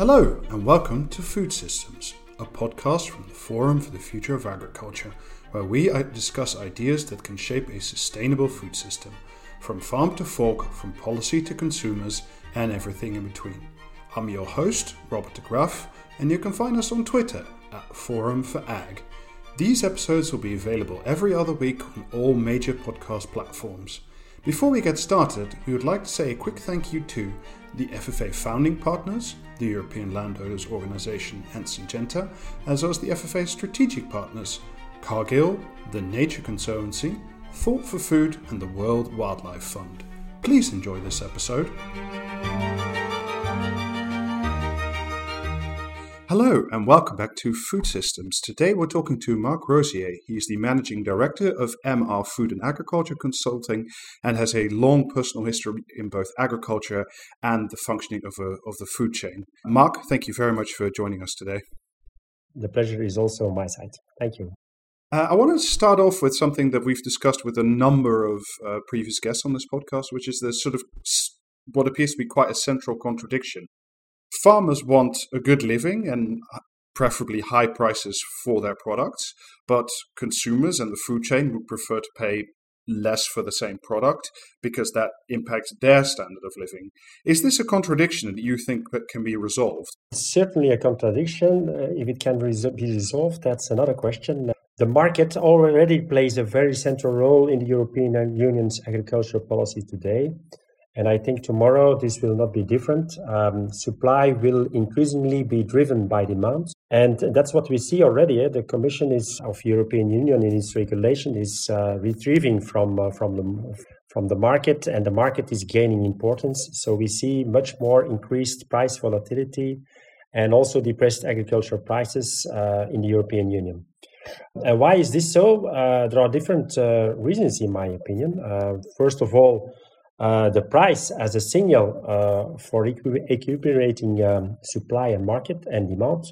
Hello, and welcome to Food Systems, a podcast from the Forum for the Future of Agriculture, where we uh, discuss ideas that can shape a sustainable food system, from farm to fork, from policy to consumers, and everything in between. I'm your host, Robert de Graaf, and you can find us on Twitter at Forum for Ag. These episodes will be available every other week on all major podcast platforms. Before we get started, we would like to say a quick thank you to the FFA founding partners, the European Landowners Organization and Syngenta, as well as the FFA strategic partners, Cargill, the Nature Conservancy, Thought for Food, and the World Wildlife Fund. Please enjoy this episode. Hello and welcome back to Food Systems. Today we're talking to Marc Rosier. He's the managing director of MR Food and Agriculture Consulting and has a long personal history in both agriculture and the functioning of, a, of the food chain. Marc, thank you very much for joining us today. The pleasure is also on my side. Thank you. Uh, I want to start off with something that we've discussed with a number of uh, previous guests on this podcast, which is the sort of what appears to be quite a central contradiction farmers want a good living and preferably high prices for their products, but consumers and the food chain would prefer to pay less for the same product because that impacts their standard of living. Is this a contradiction that you think that can be resolved? Certainly a contradiction. Uh, if it can res- be resolved, that's another question. The market already plays a very central role in the European Union's agricultural policy today. And I think tomorrow this will not be different. Um, supply will increasingly be driven by demand. And that's what we see already. Eh? The Commission is of European Union in its regulation is uh, retrieving from, uh, from, the, from the market and the market is gaining importance. So we see much more increased price volatility and also depressed agricultural prices uh, in the European Union. Uh, why is this so? Uh, there are different uh, reasons, in my opinion. Uh, first of all, uh, the price as a signal uh, for equilibrating um, supply and market and demand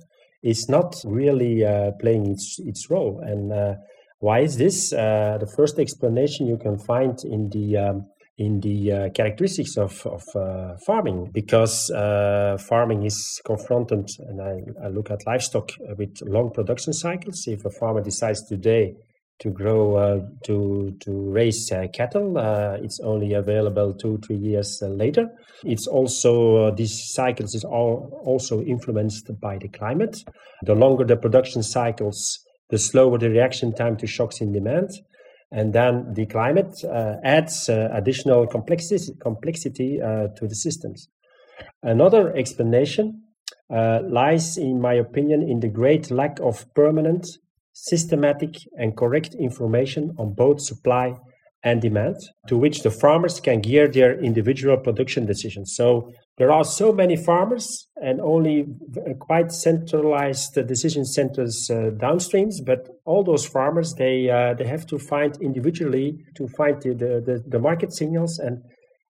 is not really uh, playing its, its role. And uh, why is this? Uh, the first explanation you can find in the um, in the characteristics of, of farming, because farming is confronted, and I, I look at livestock with long production cycles. If a farmer decides today to grow uh, to to raise uh, cattle. Uh, it's only available two three years uh, later. It's also uh, these cycles is all also influenced by the climate. The longer the production cycles, the slower the reaction time to shocks in demand. And then the climate uh, adds additional complexity, complexity to the systems. Another explanation lies, in my opinion, in the great lack of permanent systematic and correct information on both supply and demand, to which the farmers can gear their individual production decisions. So there are so many farmers and only quite centralized decision centers uh, downstreams, but all those farmers they uh, they have to find individually to find the, the, the market signals and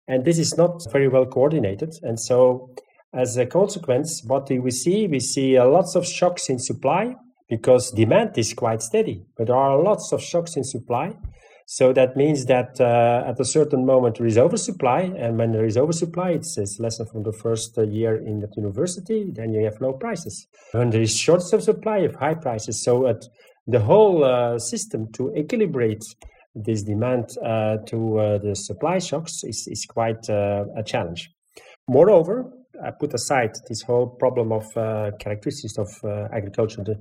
and this is not very well coordinated. And so as a consequence, what do we see? We see uh, lots of shocks in supply because demand is quite steady, but there are lots of shocks in supply. So that means that uh, at a certain moment there is oversupply, and when there is oversupply, it's a lesson from the first uh, year in the university. Then you have low prices. When there is shortage of supply, you have high prices. So at the whole uh, system to equilibrate this demand uh, to uh, the supply shocks is, is quite uh, a challenge. Moreover, I put aside this whole problem of characteristics of agriculture, the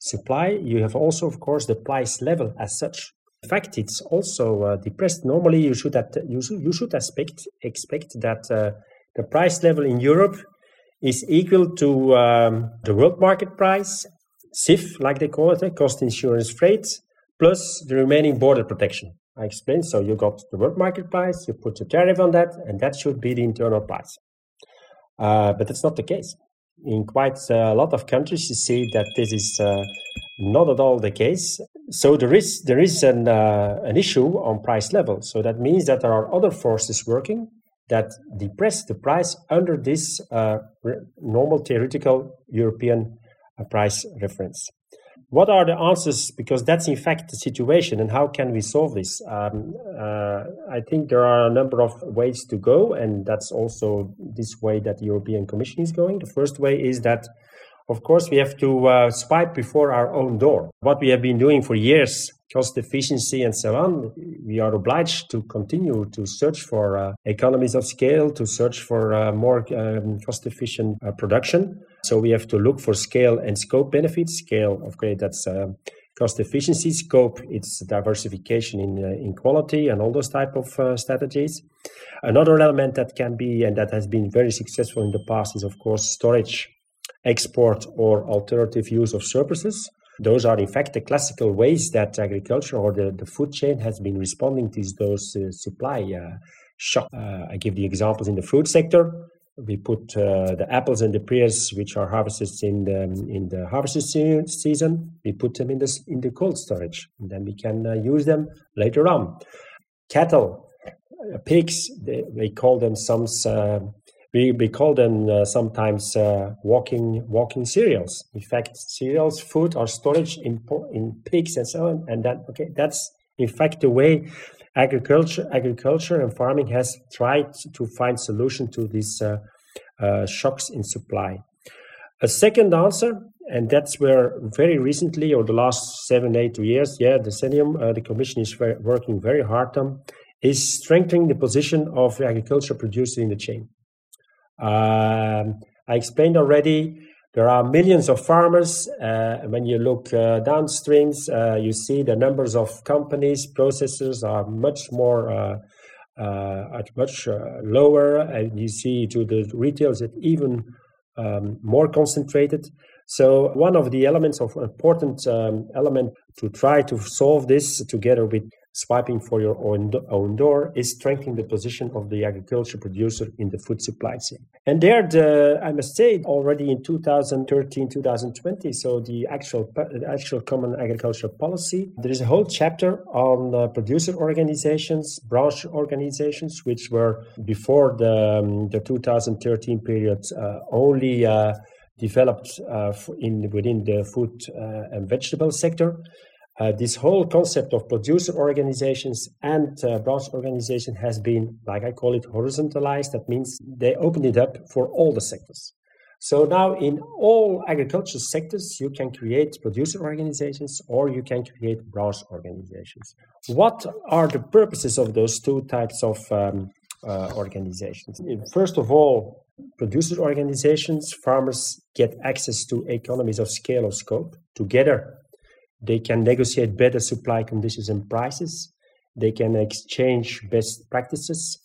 supply, you have also, of course, the price level as such. In fact, it's also uh, depressed. Normally, you should at, you you should expect expect that uh, the price level in Europe is equal to um, the world market price, CIF, like they call it, uh, cost insurance freight, plus the remaining border protection. I explained. So you got the world market price, you put a tariff on that, and that should be the internal price. Uh, but that's not the case in quite a lot of countries, you see that this is uh, not at all the case. So there is there is an uh, an issue on price level. So that means that there are other forces working that depress the price under this uh, normal theoretical European uh, price reference. What are the answers? Because that's in fact the situation, and how can we solve this? Um, uh, I think there are a number of ways to go, and that's also this way that the European Commission is going. The first way is that, of course, we have to uh, before our own door. What we have been doing for years cost efficiency and so on, we are obliged to continue to search for uh, economies of scale, to search for uh, more um, cost efficient uh, production. So we have to look for scale and scope benefits. Scale, of okay, that's uh, cost efficiency. Scope, it's diversification in, uh, in quality and all those type of strategies. Another element that can be and that has been very successful in the past is, of course, storage, export, or alternative use of surpluses. Those are, in fact, the classical ways that agriculture or the, the food chain has been responding to those uh, supply uh, shock. Uh, I give the examples in the food sector. We put uh, the apples and the pears, which are harvested in the in the harvest season. We put them in the in the cold storage, and then we can uh, use them later on. Cattle, uh, pigs, they, we call them some we, we call them uh, sometimes uh, walking walking cereals. In fact, cereals, food, are storage in in pigs and so on. And that okay, that's in fact the way agriculture agriculture and farming has tried to find solution to these uh, uh shocks in supply. A second answer, and that's where very recently, or the last seven eight years, yeah, uh, the Commission is very, working very hard on, is strengthening the position of agriculture producer in the chain. Um, I explained already there are millions of farmers. Uh, when you look uh, downstreams, uh, you see the numbers of companies, processors are much more, uh, uh, at much uh, lower. And you see to the retailers that even um, more concentrated. So one of the elements of important um, element to try to solve this together with swiping for your own, own door is strengthening the position of the agriculture producer in the food supply chain. And there, the, I must say, already in 2013, 2020, so the actual, actual common agricultural policy, there is a whole chapter on uh, producer organizations, branch organizations, which were before the, um, the 2013 period uh, only uh, developed uh, in, within the food uh, and vegetable sector. Uh, this whole concept of producer organizations and branch organization has been, like I call it, horizontalized. That means they opened it up for all the sectors. So now in all agricultural sectors, you can create producer organizations or you can create branch organizations. What are the purposes of those two types of um, uh, organizations? First of all, producer organizations, farmers get access to economies of scale or scope. Together, they can negotiate better supply conditions and prices. They can exchange best practices.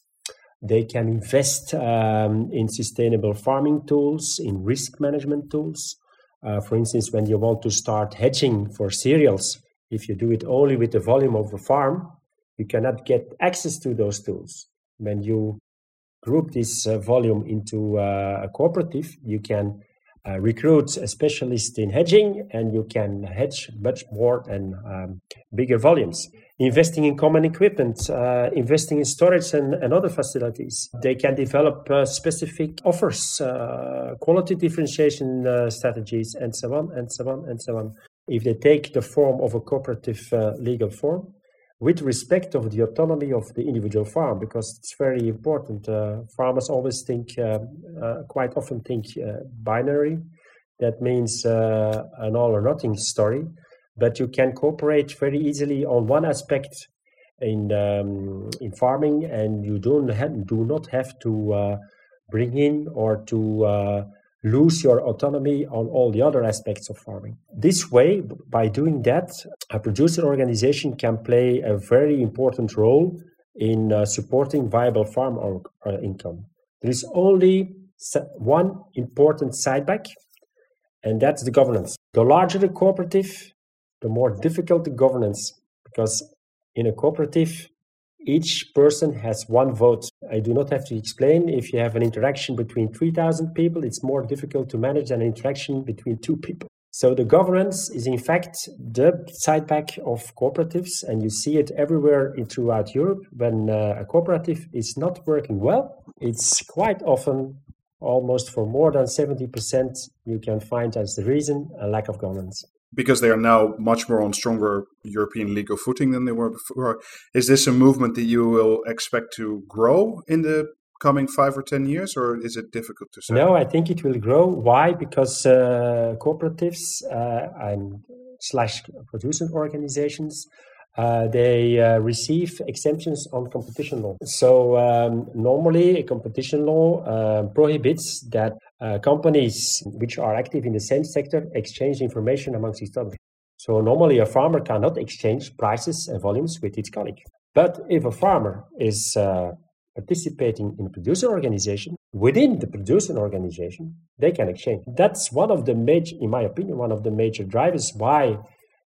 They can invest um, in sustainable farming tools, in risk management tools. Uh, for instance, when you want to start hedging for cereals, if you do it only with the volume of a farm, you cannot get access to those tools. When you group this uh, volume into uh, a cooperative, you can uh, recruit a specialist in hedging and you can hedge much more and um, bigger volumes. Investing in common equipment, investing in storage and, and, other facilities. They can develop specific offers, quality differentiation strategies, and so on, and so on, and so on. If they take the form of a cooperative uh, legal form, with respect of the autonomy of the individual farm because it's very important. Uh, farmers always think, uh, uh, quite often think uh, binary. That means uh, an all or nothing story. But you can cooperate very easily on one aspect in um, in farming, and you don't have, do not have to uh, bring in or to lose your autonomy on all the other aspects of farming. This way, by doing that, a producer organization can play a very important role in uh, supporting viable farm or, uh, income. There is only one important sideback, and that's the governance. The larger the cooperative, the more difficult the governance, because in a cooperative, each person has one vote. I do not have to explain. If you have an interaction between 3,000 people, it's more difficult to manage than an interaction between two people. So the governance is in fact the sideback of cooperatives, and you see it everywhere in, throughout Europe. When uh, a cooperative is not working well, it's quite often, almost for more than 70%, you can find as the reason a lack of governance. Because they are now much more on stronger European legal footing than they were before. Is this a movement that you will expect to grow in the coming five or ten years, or is it difficult to say? No, I think it will grow. Why? Because uh, cooperatives uh, and slash producer organizations uh, they uh, receive exemptions on competition law. So um, normally, a competition law uh, prohibits that uh, companies which are active in the same sector exchange information amongst each other. So normally, a farmer cannot exchange prices and volumes with its colleague. But if a farmer is uh, participating in a producer organization within the producer organization, they can exchange. That's one of the major, in my opinion, one of the major drivers why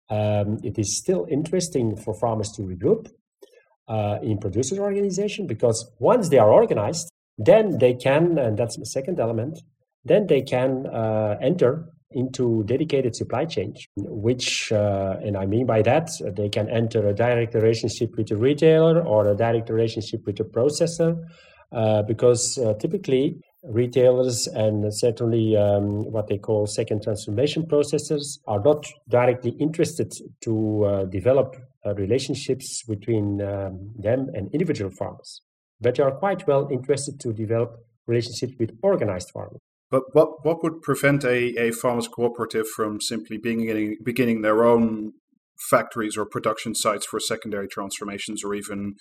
um, it is still interesting for farmers to regroup uh, in producers organization because once they are organized, then they can, and that's the second element, then they can uh, enter into dedicated supply chains, which, uh, and I mean by that, they can enter a direct relationship with a retailer or a direct relationship with a processor, uh, because uh, typically retailers and certainly um, what they call second transformation processors are not directly interested to uh, develop uh, relationships between um, them and individual farmers, but they are quite well interested to develop relationships with organized farmers. But what, what would prevent a, a farmers cooperative from simply beginning, beginning their own factories or production sites for secondary transformations or even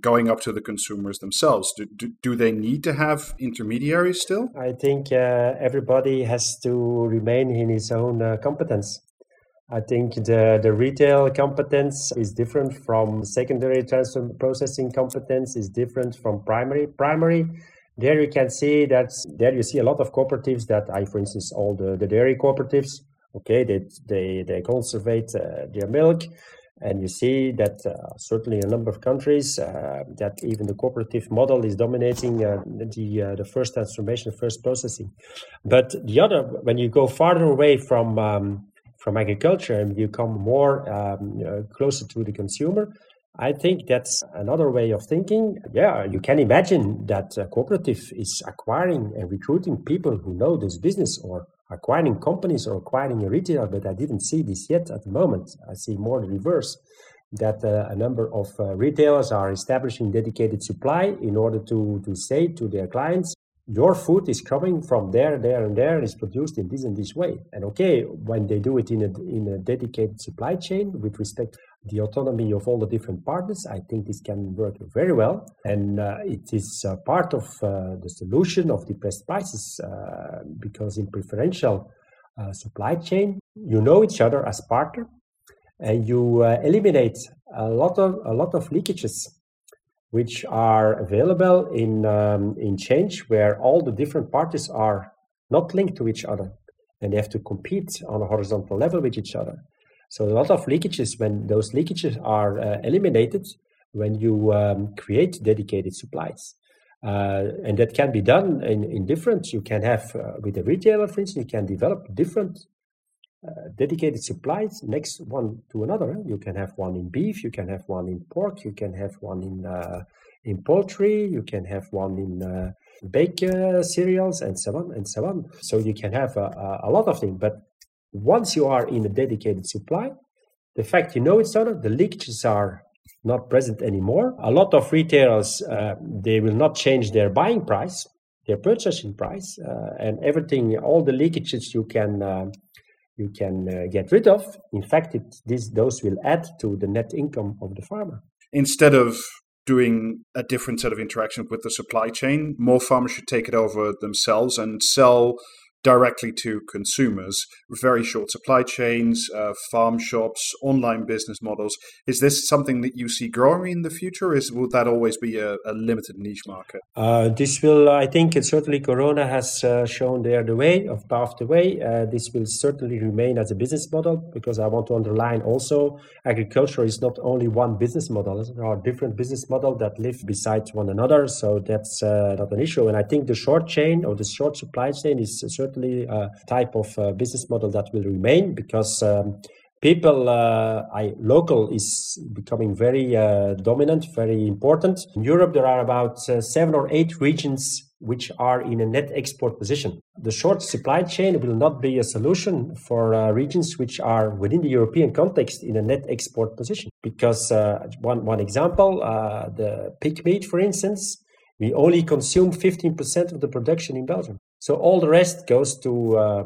going up to the consumers themselves? Do, do, do they need to have intermediaries still? I think uh, everybody has to remain in his own uh, competence. I think the, the retail competence is different from secondary transfer processing competence is different from primary. Primary, there you can see that there you see a lot of cooperatives that I, for instance, all the, the dairy cooperatives, okay, they, they, they conservate uh, their milk and you see that uh, certainly in a number of countries uh, that even the cooperative model is dominating uh, the uh, the first transformation, first processing. But the other, when you go farther away from um, from agriculture and you come more um, uh, closer to the consumer, I think that's another way of thinking. Yeah, you can imagine that a cooperative is acquiring and recruiting people who know this business or acquiring companies or acquiring a retailer, but I didn't see this yet at the moment. I see more the reverse that uh, a number of uh, retailers are establishing dedicated supply in order to, to say to their clients, your food is coming from there, there, and there, and is produced in this and this way. And okay, when they do it in a, in a dedicated supply chain with respect the autonomy of all the different partners, I think this can work very well. And uh, it is uh, part of uh, the solution of depressed prices uh, because in preferential uh, supply chain, you know each other as partner and you uh, eliminate a lot of a lot of leakages which are available in um, in change where all the different parties are not linked to each other and they have to compete on a horizontal level with each other so a lot of leakages, when those leakages are uh, eliminated, when you um, create dedicated supplies. Uh, and that can be done in, in different, you can have uh, with a retailer, for instance, you can develop different uh, dedicated supplies next one to another. You can have one in beef, you can have one in pork, you can have one in, uh, in poultry, you can have one in uh, bake cereals and so on and so on. So you can have a, a lot of things, but once you are in a dedicated supply, the fact you know each other, the leakages are not present anymore. A lot of retailers, uh, they will not change their buying price, their purchasing price, uh, and everything, all the leakages you can uh, you can uh, get rid of. In fact, it, this, those will add to the net income of the farmer. Instead of doing a different set of interaction with the supply chain, more farmers should take it over themselves and sell directly to consumers, very short supply chains, uh, farm shops, online business models. Is this something that you see growing in the future? Is will that always be a, a limited niche market? Uh, this will, I think, certainly Corona has uh, shown there the way of paved the way. Uh, this will certainly remain as a business model because I want to underline also agriculture is not only one business model. There are different business models that live beside one another, so that's uh, not an issue. And I think the short chain or the short supply chain is certainly certainly a type of uh, business model that will remain because um, people uh, I, local is becoming very uh, dominant very important in europe there are about uh, seven or eight regions which are in a net export position. The short supply chain will not be a solution for uh, regions which are within the European context in a net export position. Because uh, one, one example, uh, the pig meat, for instance, we only consume 15% of the production in Belgium. So all the rest goes to uh,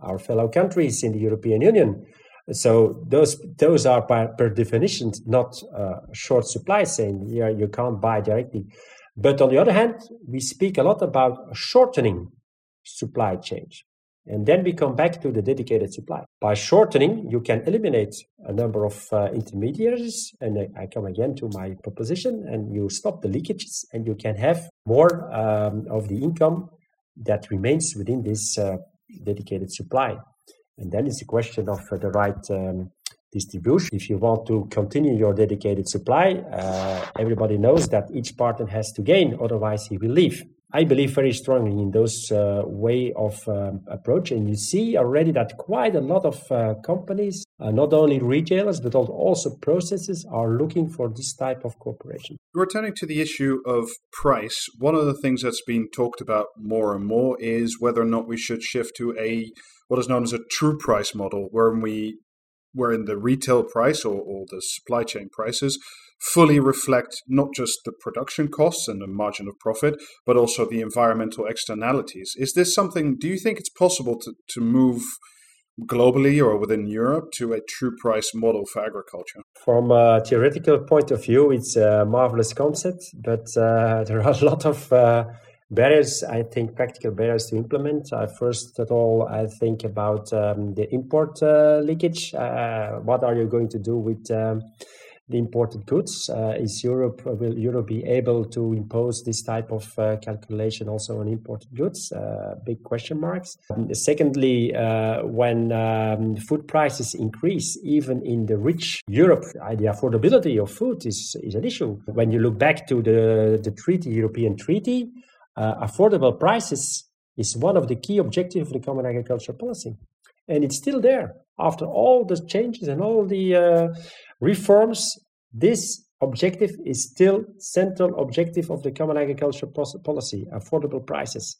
our fellow countries in the European Union. So those those are by, per definition not uh, short supply chain. Here you can't buy directly. But on the other hand, we speak a lot about shortening supply chain. And then we come back to the dedicated supply. By shortening, you can eliminate a number of uh, intermediaries. And I come again to my proposition, and you stop the leakages, and you can have more um, of the income that remains within this uh, dedicated supply. And then it's a question of uh, the right um, distribution. If you want to continue your dedicated supply, uh, everybody knows that each partner has to gain, otherwise he will leave. I believe very strongly in those uh, way of um, approach, and you see already that quite a lot of uh, companies, uh, not only retailers but also processes, are looking for this type of cooperation. Returning to the issue of price, one of the things that's being talked about more and more is whether or not we should shift to a what is known as a true price model, where we wherein the retail price or, or the supply chain prices fully reflect not just the production costs and the margin of profit, but also the environmental externalities. Is this something, do you think it's possible to, to move globally or within Europe to a true price model for agriculture? From a theoretical point of view, it's a marvelous concept, but uh, there are a lot of uh, barriers, I think, practical barriers to implement. Uh, first of all, I think about um, the import uh, leakage. Uh, what are you going to do with um, the imported goods? Uh, is Europe will Europe be able to impose this type of uh, calculation also on imported goods? Uh, big question marks. Um, secondly, when um, food prices increase, even in the rich Europe, the affordability of food is, is an issue. When you look back to the the treaty, European treaty uh, affordable prices is one of the key objectives of the common agricultural policy. And it's still there. After all the changes and all the uh, reforms, this objective is still central objective of the common agricultural policy, affordable prices.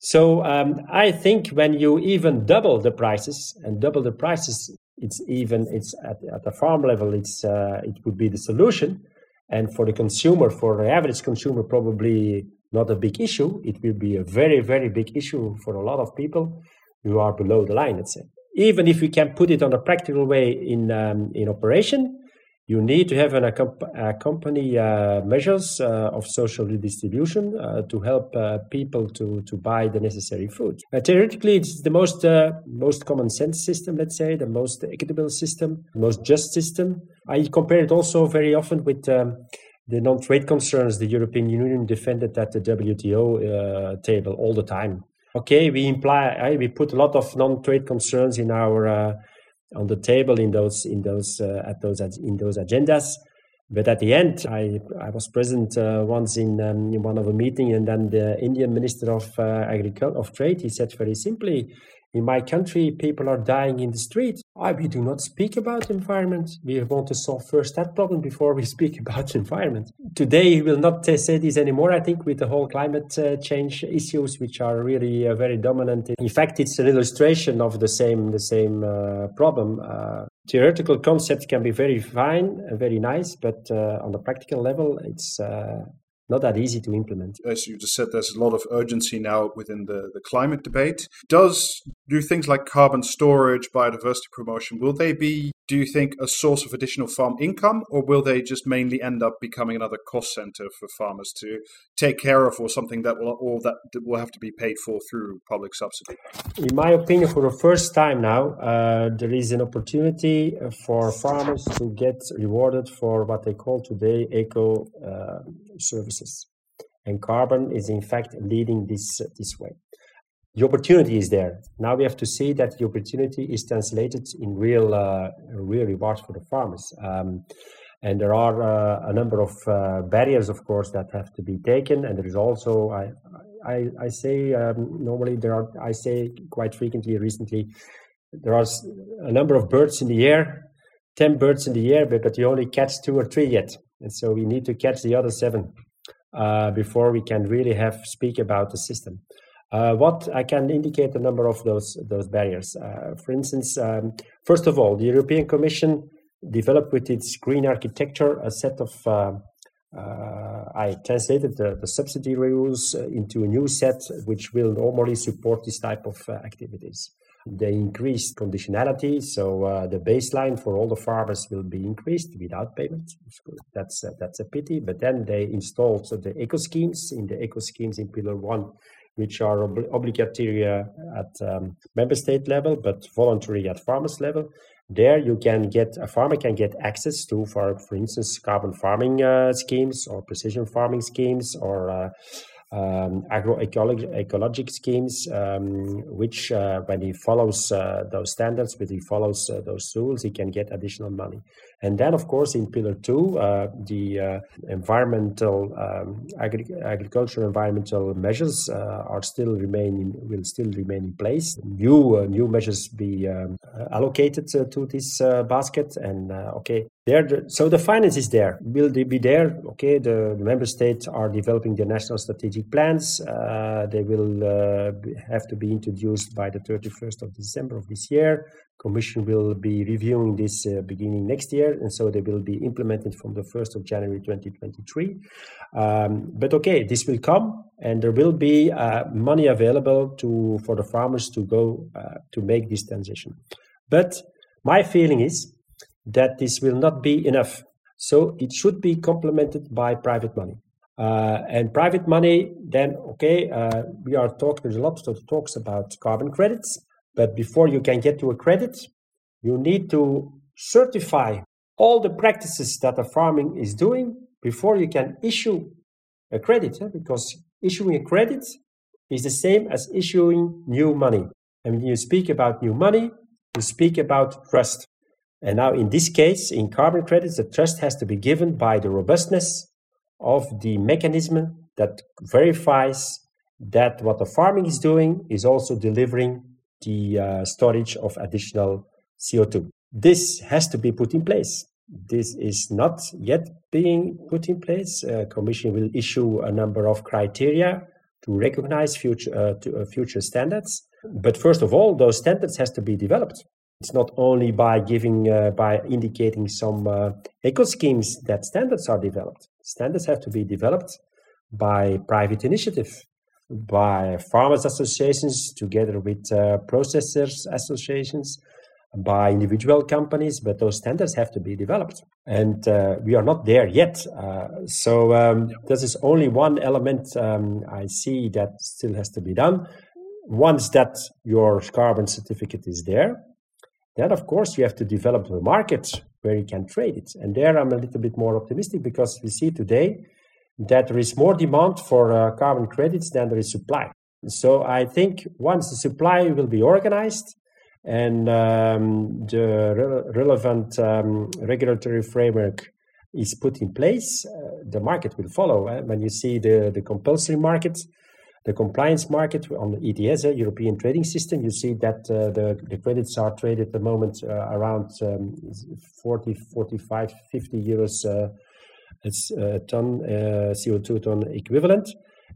So um, I think when you even double the prices and double the prices, it's even it's at, at the farm level, it's uh, it would be the solution. And for the consumer, for the average consumer, probably not a big issue. It will be a very, very big issue for a lot of people who are below the line, let's say. Even if we can put it on a practical way in, um, in operation, you need to have an accompany uh, measures uh, of social redistribution uh, to help uh, people to, to buy the necessary food. Uh, theoretically, it's the most uh, most common sense system, let's say, the most equitable system, most just system. I compare it also very often with um, the non-trade concerns the European Union defended at the WTO uh, table all the time. Okay, we imply we put a lot of non-trade concerns in our uh, on the table in those in those uh, at those in those agendas. But at the end, I, I was present uh, once in, um, in one of a meeting, and then the Indian Minister of uh, Agriculture of Trade he said very simply, in my country, people are dying in the street. I, we do not speak about environment. We want to solve first that problem before we speak about environment. Today, we will not uh, say this anymore, I think, with the whole climate uh, change issues, which are really uh, very dominant. In fact, it's an illustration of the same, the same uh, problem. Uh, theoretical concepts can be very fine and very nice, but uh, on the practical level, it's not that easy to implement. As you just said, there's a lot of urgency now within the, the climate debate. Does do things like carbon storage, biodiversity promotion, will they be, do you think, a source of additional farm income, or will they just mainly end up becoming another cost center for farmers to take care of, or something that will all that will have to be paid for through public subsidy? In my opinion, for the first time now, uh, there is an opportunity for farmers to get rewarded for what they call today eco uh, services, and carbon is in fact leading this uh, this way the opportunity is there. Now we have to see that the opportunity is translated in real, uh, real rewards for the farmers. Um, and there are uh, a number of uh, barriers, of course, that have to be taken. And there is also, I, I, I say um, normally there are, I say quite frequently recently, there are a number of birds in the air, ten birds in the air, but, but you only catch two or three yet, and so we need to catch the other seven. uh, before we can really have speak about the system. Uh, what I can indicate a number of those those barriers. Uh, for instance, um, first of all, the European Commission developed with its green architecture a set of uh, uh I translated the, the, subsidy rules into a new set which will normally support this type of uh, activities. They increased conditionality, so uh, the baseline for all the farmers will be increased without payment. That's uh, that's a pity. But then they installed the eco schemes in the eco schemes in Pillar One, which are ob- obligatory at um, member state level but voluntary at farmers level. There you can get a farmer can get access to, for for instance, carbon farming uh, schemes or precision farming schemes or uh, um, agroecologic schemes, um, which uh, when he follows uh, those standards, when he follows uh, those rules, he can get additional money. And then, of course, in Pillar Two, uh, the uh, environmental um, agri- agricultural environmental measures uh, are still remaining will still remain in place. New new measures be um, allocated to this basket, and okay, there. The, so the finance is there. Will they be there? Okay, the, the member states are developing their national strategic plans. they will have to be introduced by the 31st of December of this year. Commission will be reviewing this uh, beginning next year, and so they will be implemented from the 1st of January 2023. Um, but okay, this will come, and there will be uh, money available to for the farmers to go uh, to make this transition. But my feeling is that this will not be enough. So it should be complemented by private money. Uh, and private money, then okay, uh, we are talking. A lot of talks about carbon credits. But before you can get to a credit, you need to certify all the practices that a farming is doing before you can issue a credit. Eh? Because issuing a credit is the same as issuing new money. And when you speak about new money, you speak about trust. And now, in this case, in carbon credits, the trust has to be given by the robustness of the mechanism that verifies that what the farming is doing is also delivering the uh, storage of additional CO2. This has to be put in place. This is not yet being put in place. Uh, Commission will issue a number of criteria to recognize future uh, to, uh, future standards. But first of all, those standards has to be developed. It's not only by giving uh, by indicating some uh, eco schemes that standards are developed. Standards have to be developed by private initiative by farmers associations together with uh, processors associations by individual companies but those standards have to be developed. And uh, we are not there yet. Uh, so um, yeah. this is only one element um, i see that still has to be done. Once that your carbon certificate is there then of course you have to develop the market where you can trade it. And there i'm a little bit more optimistic because we see today that there is more demand for uh, carbon credits than there is supply. So I think once the supply will be organized and um, the re- relevant um, regulatory framework is put in place, uh, the market will follow. Uh, when you see the, the compulsory market, the compliance market on the ETS, uh, European Trading System, you see that uh, the, the credits are traded at the moment uh, around um, 40, 45, 50 euros it's a ton uh, CO2 ton equivalent.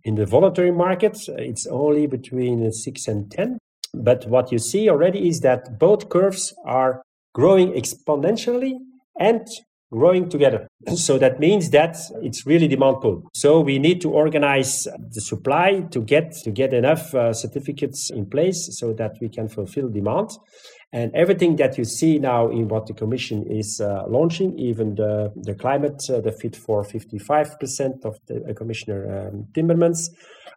In the voluntary market, it's only between 6 and 10. But what you see already is that both curves are growing exponentially and growing together. So that means that it's really demand pull. So we need to organize the supply to get to get enough uh, certificates in place so that we can fulfill demand. And everything that you see now in what the Commission is uh, launching, even the, the climate, uh, the Fit for 55% of the uh, Commissioner um, Timmermans,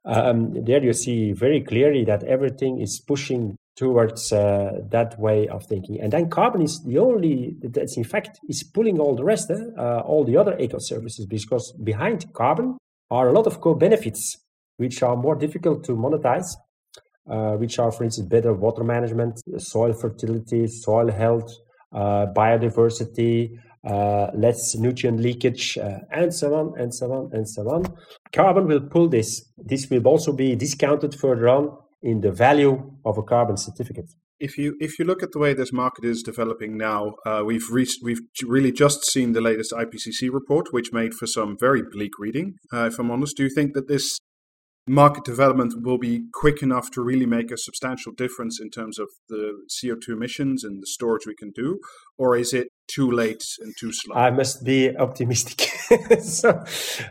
um, there you see very clearly that everything is pushing towards uh, that way of thinking. And then carbon is the only that's in fact is pulling all the rest, eh? all the other eco services, because behind carbon are a lot of co-benefits which are more difficult to monetize uh, which are, for instance, better water management, soil fertility, soil health, uh, biodiversity, uh, less nutrient leakage, uh, and so on, and so on, and so on. Carbon will pull this. This will also be discounted further on in the value of a carbon certificate. if you if you look at the way this market is developing now, uh, we've reached we've really just seen the latest IPCC report, which made for some very bleak reading. Uh, if I'm honest, do you think that this market development will be quick enough to really make a substantial difference in terms of the CO2 emissions and the storage we can do? Or is it too late and too slow? I must be optimistic. so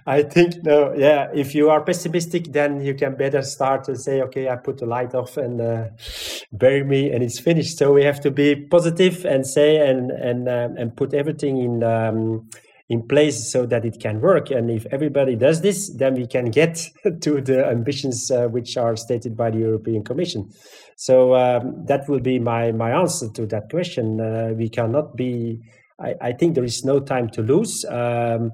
I think, no, yeah, if you are pessimistic, then you can better start to say, okay, I put the light off and uh, bury me and it's finished. So we have to be positive and say and, and, um, and put everything in. Um, in place so that it can work. And if everybody does this, then we can get to the ambitions uh, which are stated by the European Commission. So um, that will be my, my answer to that question. Uh, we cannot be, I, I, think there is no time to lose. Um,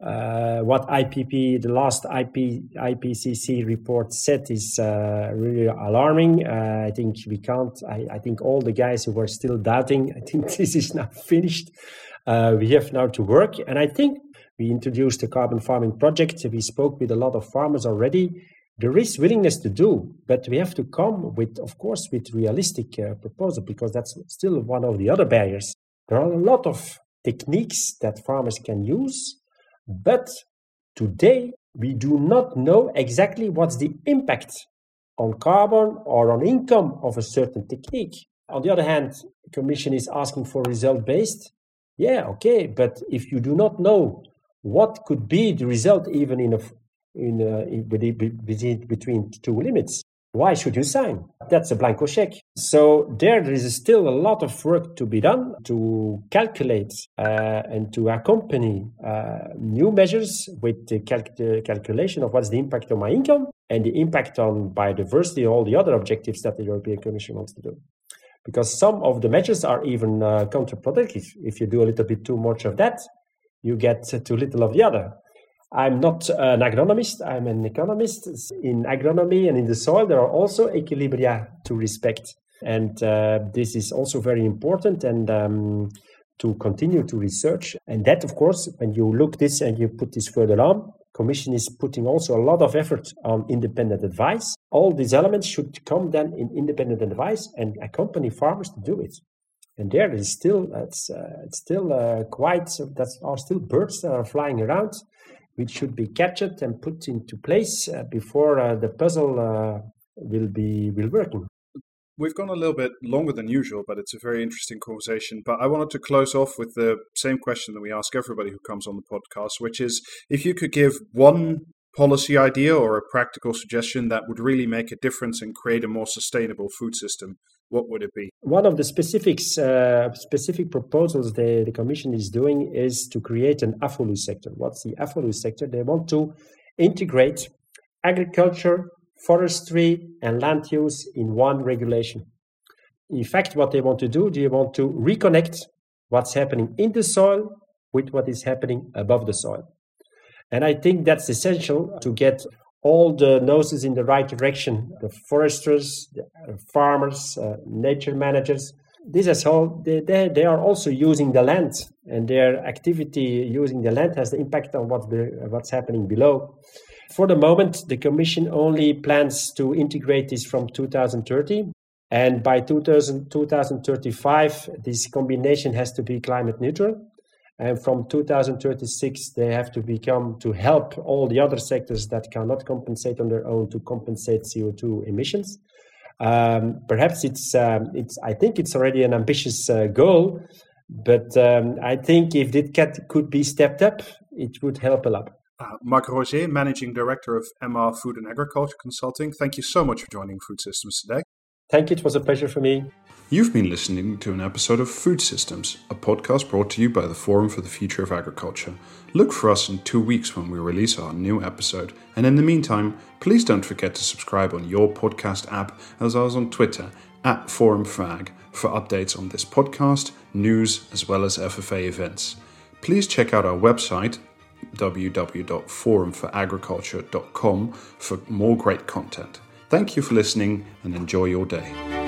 uh, what IPP, the last IP, IPCC report said is uh, really alarming. Uh, I think we can't, I, I, think all the guys who were still doubting, I think this is now finished uh, we have now to work. And I think we introduced the carbon farming project. We spoke with a lot of farmers already. There is willingness to do, but we have to come with, of course, with realistic uh, proposal because that's still one of the other barriers. There are a lot of techniques that farmers can use, but today we do not know exactly what's the impact on carbon or on income of a certain technique. On the other hand, the Commission is asking for result based. Yeah, okay, but if you do not know what could be the result, even in a in, a, in between, between two limits, why should you sign? That's a blanco check. So there, there is still a lot of work to be done to calculate uh, and to accompany uh, new measures with the, cal- the, calculation of what's the impact on my income and the impact on biodiversity, all the other objectives that the European Commission wants to do because some of the measures are even uh, counterproductive. If you do a little bit too much of that, you get too little of the other. I'm not an agronomist, I'm an economist. In agronomy and in the soil, there are also equilibria to respect. And uh, this is also very important and um, to continue to research. And that, of course, when you look this and you put this further on, Commission is putting also a lot of effort on independent advice. All these elements should come then in independent advice and accompany farmers to do it. And there is still it's, uh, it's still uh, quite that are still birds that are flying around, which should be captured and put into place uh, before uh, the puzzle uh, will be will working. We've gone a little bit longer than usual, but it's a very interesting conversation. But I wanted to close off with the same question that we ask everybody who comes on the podcast, which is if you could give one policy idea or a practical suggestion that would really make a difference and create a more sustainable food system, what would it be? One of the specifics, uh, specific proposals the, the Commission is doing is to create an AFOLU sector. What's the AFOLU sector? They want to integrate agriculture, forestry and land use in one regulation. In fact, what they want to do, they want to reconnect what's happening in the soil with what is happening above the soil. And I think that's essential to get all the noses in the right direction the foresters, the farmers, uh, nature managers. This is all they, they, they are also using the land, and their activity using the land has the impact on what what's happening below. For the moment, the Commission only plans to integrate this from 2030. And by 2000, 2035, this combination has to be climate neutral. And from 2036, they have to become to help all the other sectors that cannot compensate on their own to compensate CO2 emissions. Um, perhaps it's, um, it's, I think it's already an ambitious uh, goal, but um, I think if it could be stepped up, it would help a lot. Uh, Marc Roger, Managing Director of MR Food and Agriculture Consulting, thank you so much for joining Food Systems today. Thank you. It was a pleasure for me. You've been listening to an episode of Food Systems, a podcast brought to you by the Forum for the Future of Agriculture. Look for us in two weeks when we release our new episode. And in the meantime, please don't forget to subscribe on your podcast app as well as on Twitter at Forum for Ag for updates on this podcast, news, as well as FFA events. Please check out our website www.forumforagriculture.com for more great content. Thank you for listening and enjoy your day.